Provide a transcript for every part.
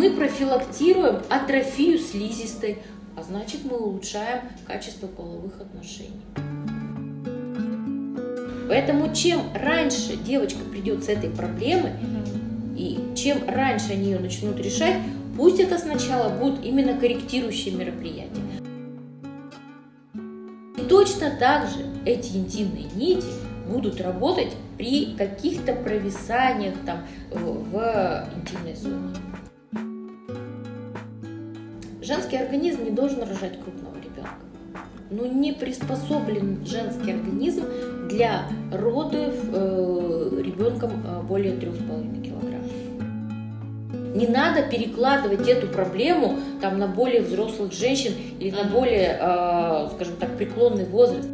мы профилактируем атрофию слизистой, а значит мы улучшаем качество половых отношений. Поэтому чем раньше девочка придет с этой проблемой, и чем раньше они ее начнут решать, пусть это сначала будут именно корректирующие мероприятия. И точно так же эти интимные нити будут работать при каких-то провисаниях там в, в интимной зоне. Женский организм не должен рожать крупного ребенка. Но не приспособлен женский организм для родов э, ребенком э, более 3,5 килограмм. Не надо перекладывать эту проблему там, на более взрослых женщин или на более, э, скажем так, преклонный возраст.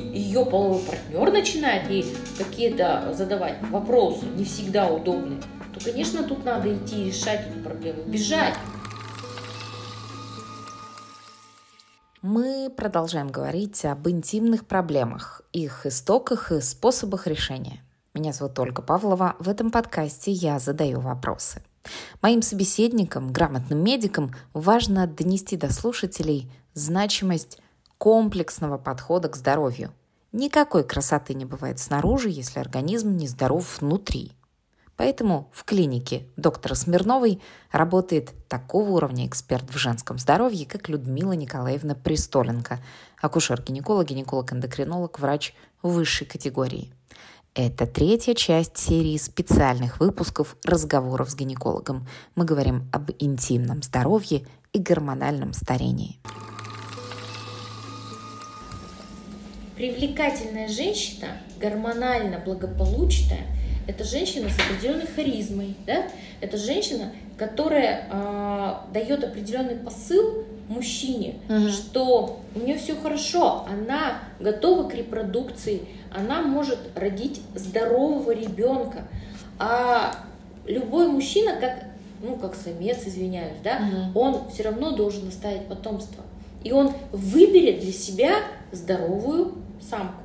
Ее половой партнер начинает ей какие-то задавать вопросы, не всегда удобные, то, конечно, тут надо идти решать эту проблему, бежать. Мы продолжаем говорить об интимных проблемах, их истоках и способах решения. Меня зовут Ольга Павлова. В этом подкасте я задаю вопросы. Моим собеседникам, грамотным медикам, важно донести до слушателей значимость комплексного подхода к здоровью. Никакой красоты не бывает снаружи, если организм не здоров внутри – Поэтому в клинике доктора Смирновой работает такого уровня эксперт в женском здоровье, как Людмила Николаевна Пристоленко, акушер-гинеколог, гинеколог-эндокринолог, врач высшей категории. Это третья часть серии специальных выпусков разговоров с гинекологом. Мы говорим об интимном здоровье и гормональном старении. Привлекательная женщина, гормонально благополучная – это женщина с определенной харизмой, да? Это женщина, которая э, дает определенный посыл мужчине, угу. что у нее все хорошо, она готова к репродукции, она может родить здорового ребенка, а любой мужчина, как ну как самец, извиняюсь, да, угу. он все равно должен оставить потомство, и он выберет для себя здоровую самку.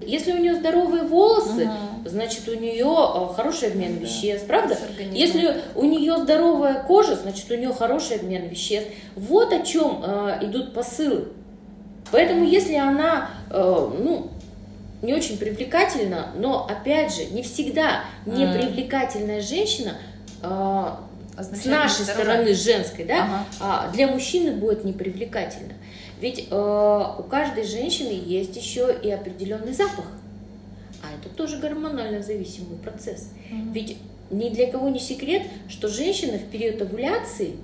Если у нее здоровые волосы, угу. значит у нее э, хороший обмен да. веществ, правда? Если у нее здоровая кожа, значит у нее хороший обмен веществ. Вот о чем э, идут посылы. Поэтому если она, э, ну, не очень привлекательна, но опять же, не всегда непривлекательная женщина э, с нашей стороны женской, да, ага. а для мужчины будет непривлекательно. Ведь э, у каждой женщины есть еще и определенный запах. А это тоже гормонально зависимый процесс. Mm-hmm. Ведь ни для кого не секрет, что женщина в период овуляции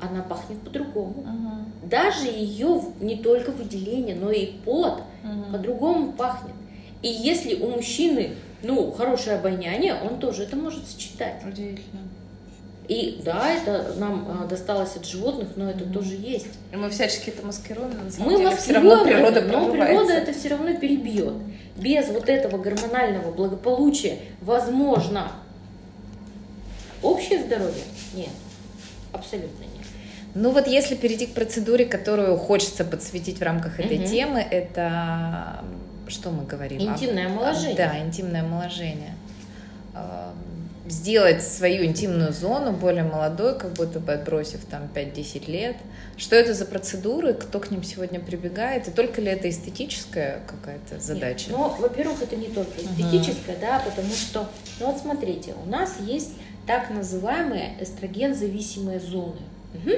она пахнет по-другому. Uh-huh. Даже ее не только выделение, но и пот uh-huh. по-другому пахнет. И если у мужчины ну, хорошее обоняние, он тоже это может сочетать. Удивительно. И да, это нам а, досталось от животных, но это mm-hmm. тоже есть. И мы всячески это маскируем, на самом мы деле, все равно природа это, но природа это все равно перебьет. Без вот этого гормонального благополучия возможно общее здоровье? Нет, абсолютно нет. Ну вот если перейти к процедуре, которую хочется подсветить в рамках этой угу. темы, это что мы говорим? Интимное омоложение. Да, интимное омоложение сделать свою интимную зону более молодой, как будто бы отбросив там 5-10 лет. Что это за процедуры, кто к ним сегодня прибегает, и только ли это эстетическая какая-то задача? Нет. Ну, во-первых, это не только эстетическая, uh-huh. да, потому что, ну вот смотрите, у нас есть так называемые эстроген-зависимые зоны. Угу.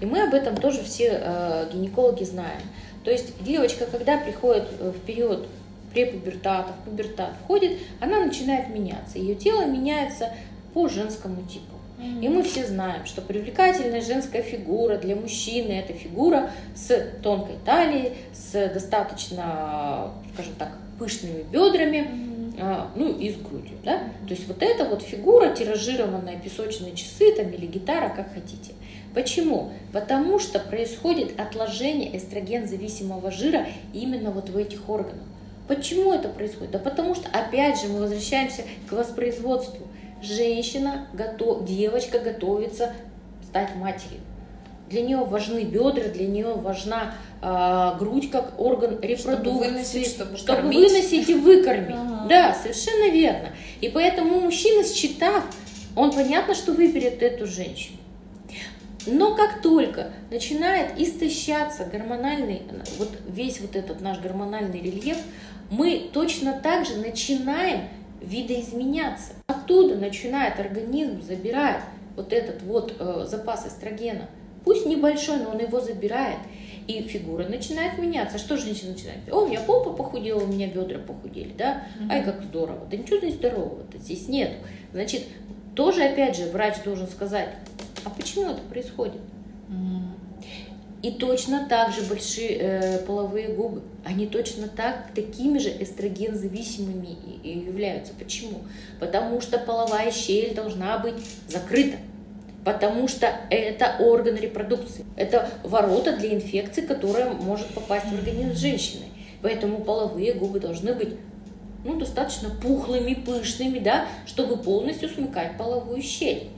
И мы об этом тоже все э, гинекологи знаем. То есть девочка, когда приходит э, в период препубертата, в пубертат входит, она начинает меняться. Ее тело меняется по женскому типу. И мы все знаем, что привлекательная женская фигура для мужчины это фигура с тонкой талией, с достаточно, скажем так, пышными бедрами, а, ну и с грудью, да. То есть вот эта вот фигура, тиражированная песочные часы там или гитара, как хотите. Почему? Потому что происходит отложение эстроген-зависимого жира именно вот в этих органах. Почему это происходит? Да потому что, опять же, мы возвращаемся к воспроизводству. Женщина, готов, девочка готовится стать матерью. Для нее важны бедра, для нее важна э, грудь как орган репродукции, чтобы выносить, чтобы, чтобы выносить и выкормить. Ага. Да, совершенно верно. И поэтому мужчина, считав Он понятно, что выберет эту женщину. Но как только начинает истощаться гормональный, вот весь вот этот наш гормональный рельеф, мы точно так же начинаем видоизменяться. Оттуда начинает организм забирать вот этот вот э, запас эстрогена. Пусть небольшой, но он его забирает. И фигура начинает меняться. Что женщина начинает? О, у меня попа похудела, у меня бедра похудели, да? Ай, как здорово. Да ничего здесь здорового-то здесь нет. Значит, тоже, опять же, врач должен сказать, а почему это происходит? И точно так же большие э, половые губы, они точно так такими же эстроген-зависимыми и, и являются. Почему? Потому что половая щель должна быть закрыта. Потому что это орган репродукции. Это ворота для инфекции, которая может попасть в организм женщины. Поэтому половые губы должны быть ну, достаточно пухлыми, пышными, да, чтобы полностью смыкать половую щель.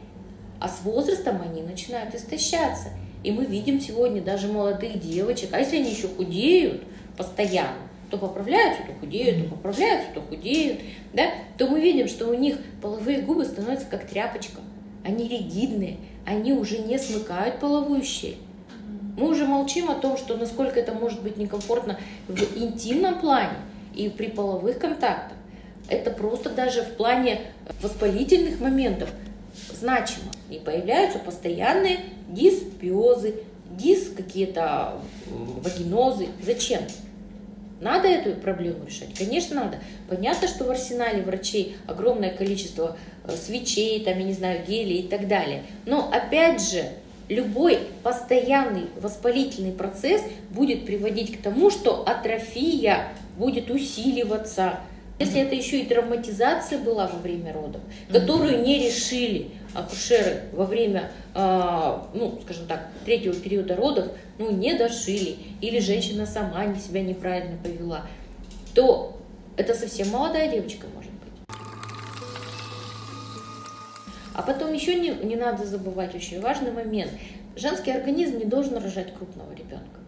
А с возрастом они начинают истощаться. И мы видим сегодня даже молодых девочек, а если они еще худеют постоянно, то поправляются, то худеют, то поправляются, то худеют, да, то мы видим, что у них половые губы становятся как тряпочка. Они ригидные, они уже не смыкают половую щель. Мы уже молчим о том, что насколько это может быть некомфортно в интимном плане и при половых контактах. Это просто даже в плане воспалительных моментов значимо. И появляются постоянные диспиозы, дис какие-то вагинозы. Зачем? Надо эту проблему решать? Конечно, надо. Понятно, что в арсенале врачей огромное количество э, свечей, там, я не знаю, гелей и так далее. Но, опять же, любой постоянный воспалительный процесс будет приводить к тому, что атрофия будет усиливаться, если это еще и травматизация была во время родов, которую не решили акушеры во время, э, ну, скажем так, третьего периода родов, ну, не дошили, или женщина сама не себя неправильно повела, то это совсем молодая девочка может быть. А потом еще не, не надо забывать очень важный момент. Женский организм не должен рожать крупного ребенка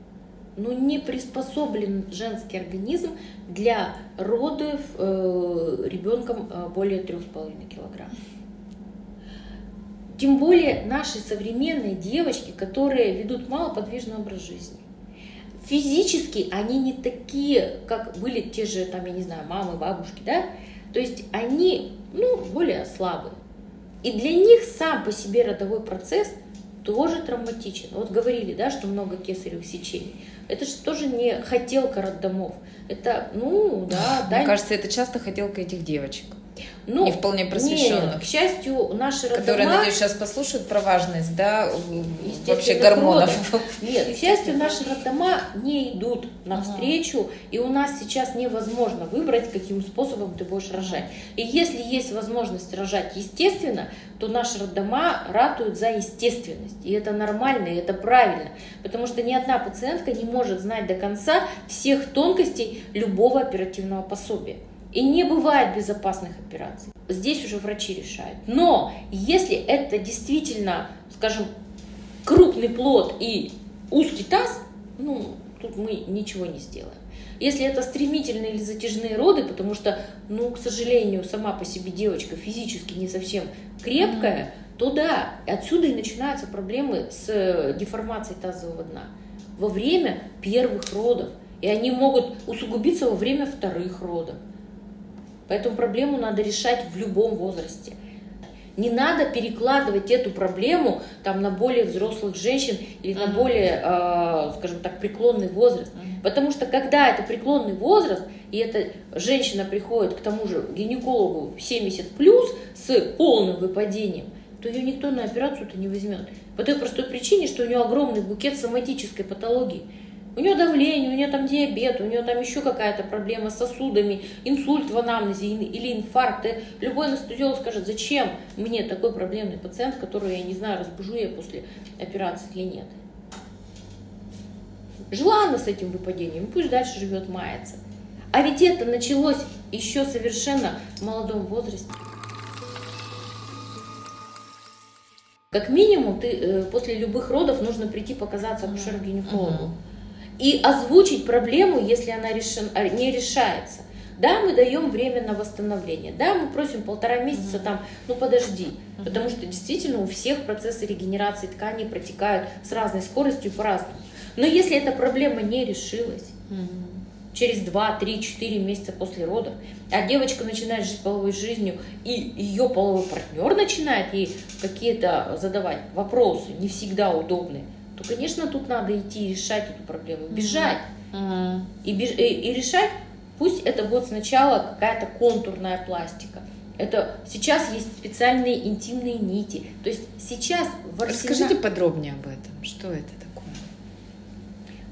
ну, не приспособлен женский организм для родов э, ребенком э, более 3,5 килограмм. Тем более наши современные девочки, которые ведут малоподвижный образ жизни. Физически они не такие, как были те же, там, я не знаю, мамы, бабушки, да? То есть они, ну, более слабые. И для них сам по себе родовой процесс тоже травматичен. Вот говорили, да, что много кесаревых сечений. Это же тоже не хотелка роддомов. Это, ну, да. Мне да. кажется, это часто хотелка этих девочек. Ну, не вполне просвещенных. Нет, к счастью, наши роддома... Которые, надеюсь, сейчас послушают про важность, да, вообще гормонов. Родов. Нет, к счастью, наши роддома не идут навстречу, ага. и у нас сейчас невозможно выбрать, каким способом ты будешь рожать. И если есть возможность рожать естественно, то наши роддома ратуют за естественность. И это нормально, и это правильно. Потому что ни одна пациентка не может знать до конца всех тонкостей любого оперативного пособия. И не бывает безопасных операций. Здесь уже врачи решают. Но если это действительно, скажем, крупный плод и узкий таз, ну, тут мы ничего не сделаем. Если это стремительные или затяжные роды, потому что, ну, к сожалению, сама по себе девочка физически не совсем крепкая, mm-hmm. то да, отсюда и начинаются проблемы с э, деформацией тазового дна во время первых родов. И они могут усугубиться во время вторых родов. Поэтому проблему надо решать в любом возрасте. Не надо перекладывать эту проблему там, на более взрослых женщин или на более, э, скажем так, преклонный возраст. Потому что когда это преклонный возраст, и эта женщина приходит к тому же гинекологу 70 плюс с полным выпадением, то ее никто на операцию-то не возьмет. По той простой причине, что у нее огромный букет соматической патологии. У нее давление, у нее там диабет, у нее там еще какая-то проблема с сосудами, инсульт в анамнезе или инфаркт. И любой анестезиолог скажет, зачем мне такой проблемный пациент, которого я не знаю, разбужу я после операции или нет. Жила она с этим выпадением, пусть дальше живет, мается. А ведь это началось еще совершенно в молодом возрасте. Как минимум, ты э, после любых родов нужно прийти показаться акушеру-гинекологу. Uh-huh и озвучить проблему, если она решен, а, не решается. Да, мы даем время на восстановление. Да, мы просим полтора месяца mm-hmm. там, ну подожди. Mm-hmm. Потому что действительно у всех процессы регенерации тканей протекают с разной скоростью по-разному. Но если эта проблема не решилась, mm-hmm через 2, 3, 4 месяца после родов, а девочка начинает жить половой жизнью, и ее половой партнер начинает ей какие-то задавать вопросы, не всегда удобные, то, конечно, тут надо идти и решать эту проблему, бежать. Uh-huh. И, беж... и, и решать, пусть это будет сначала какая-то контурная пластика, это сейчас есть специальные интимные нити. То есть сейчас в арсенал... Расскажите подробнее об этом. Что это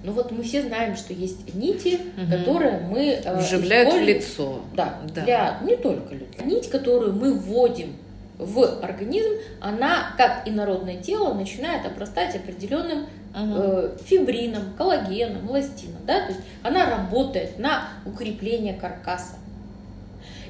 ну вот мы все знаем, что есть нити, угу. которые мы э, вживляют в лицо. Да, да, для не только лица. Нить, которую мы вводим в организм, она, как и народное тело, начинает обрастать определенным э, фибрином, коллагеном, эластином. Да? То есть она работает на укрепление каркаса.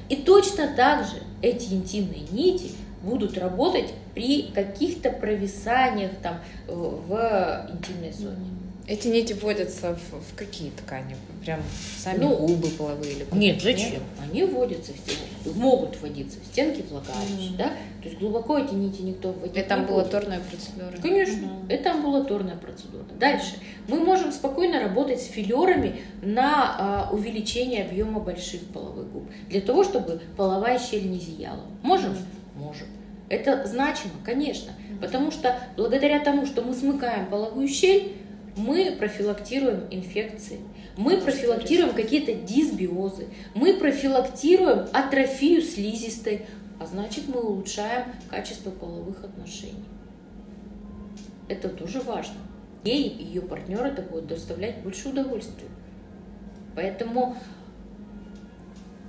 И точно так же эти интимные нити будут работать при каких-то провисаниях там, э, в интимной зоне. Эти нити вводятся в, в какие ткани? Прям сами ну, губы половые или Нет, зачем? Нет? Они вводятся в стенки, могут вводиться в стенки влагалища, да? То есть глубоко эти нити никто вводить Это амбулаторная процедура? Конечно, mm. это амбулаторная процедура. Дальше. Мы можем спокойно работать с филерами на а, увеличение объема больших половых губ. Для того, чтобы половая щель не зияла. Можем? Mm. Можем. Это значимо, конечно. Потому что благодаря тому, что мы смыкаем половую щель, мы профилактируем инфекции, мы профилактируем какие-то дисбиозы, мы профилактируем атрофию слизистой, а значит мы улучшаем качество половых отношений. Это тоже важно. Ей и ее партнер это будет доставлять больше удовольствия. Поэтому,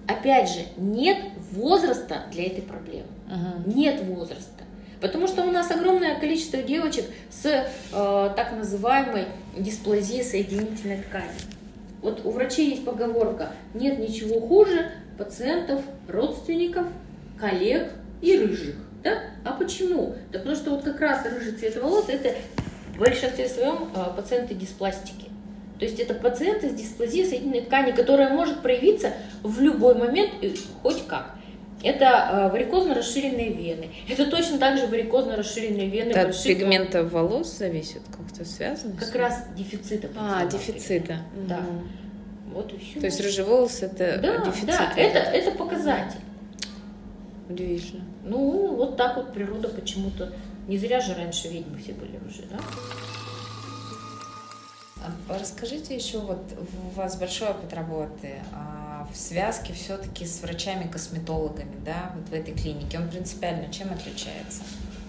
опять же, нет возраста для этой проблемы. Ага. Нет возраста. Потому что у нас огромное количество девочек с э, так называемой дисплазией соединительной ткани. Вот у врачей есть поговорка, нет ничего хуже пациентов, родственников, коллег и рыжих. Да? А почему? Да потому что вот как раз рыжий цвет волос это в большинстве своем э, пациенты диспластики. То есть это пациенты с дисплазией соединительной ткани, которая может проявиться в любой момент и хоть как. Это э, варикозно расширенные вены. Это точно так же варикозно расширенные вены. Это от пигмента волос зависит, как-то связано? Как раз дефицита. А, дефицита. Да. Угу. Вот и все. То есть рыжий волос это да, дефицит? Да, это, это показатель. Удивительно. Ну, вот так вот природа почему-то... Не зря же раньше ведьмы все были рыжие, да? А расскажите еще, вот у вас большой опыт работы. А в связке все-таки с врачами-косметологами, да, вот в этой клинике, он принципиально чем отличается?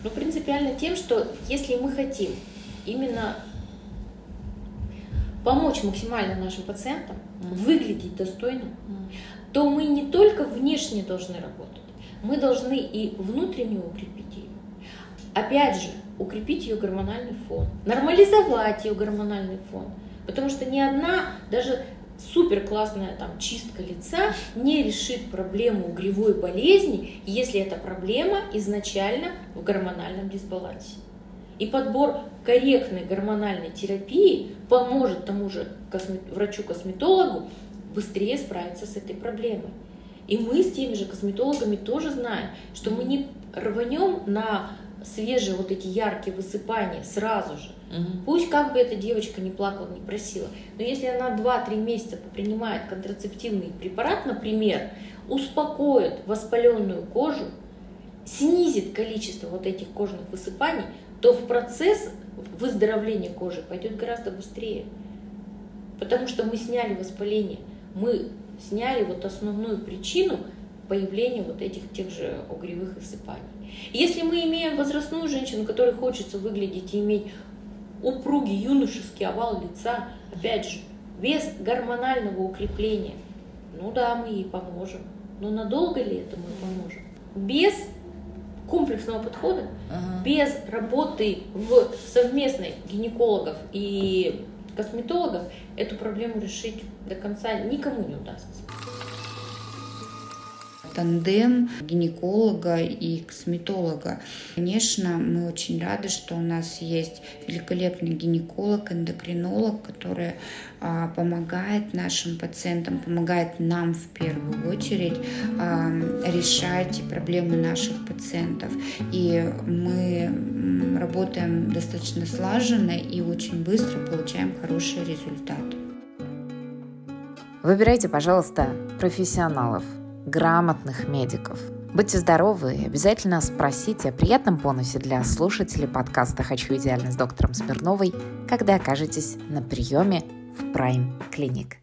Ну, принципиально тем, что если мы хотим именно помочь максимально нашим пациентам mm-hmm. выглядеть достойно, mm-hmm. то мы не только внешне должны работать, мы должны и внутренне укрепить ее. Опять же, укрепить ее гормональный фон, нормализовать ее гормональный фон. Потому что ни одна, даже супер классная там чистка лица не решит проблему угревой болезни, если эта проблема изначально в гормональном дисбалансе. И подбор корректной гормональной терапии поможет тому же космет... врачу-косметологу быстрее справиться с этой проблемой. И мы с теми же косметологами тоже знаем, что мы не рванем на свежие вот эти яркие высыпания сразу же. Угу. Пусть как бы эта девочка не плакала, не просила, но если она 2-3 месяца принимает контрацептивный препарат, например, успокоит воспаленную кожу, снизит количество вот этих кожных высыпаний, то в процесс выздоровления кожи пойдет гораздо быстрее. Потому что мы сняли воспаление, мы сняли вот основную причину появления вот этих тех же угревых высыпаний. Если мы имеем возрастную женщину, которой хочется выглядеть и иметь упругий юношеский овал лица, опять же, без гормонального укрепления, ну да, мы ей поможем. Но надолго ли это мы поможем? Без комплексного подхода, ага. без работы в совместной гинекологов и косметологов эту проблему решить до конца никому не удастся. Тандем гинеколога и косметолога. Конечно, мы очень рады, что у нас есть великолепный гинеколог, эндокринолог, который а, помогает нашим пациентам, помогает нам в первую очередь а, решать проблемы наших пациентов. И мы работаем достаточно слаженно и очень быстро получаем хороший результат. Выбирайте, пожалуйста, профессионалов, грамотных медиков. Будьте здоровы и обязательно спросите о приятном бонусе для слушателей подкаста «Хочу идеально» с доктором Смирновой, когда окажетесь на приеме в Prime Clinic.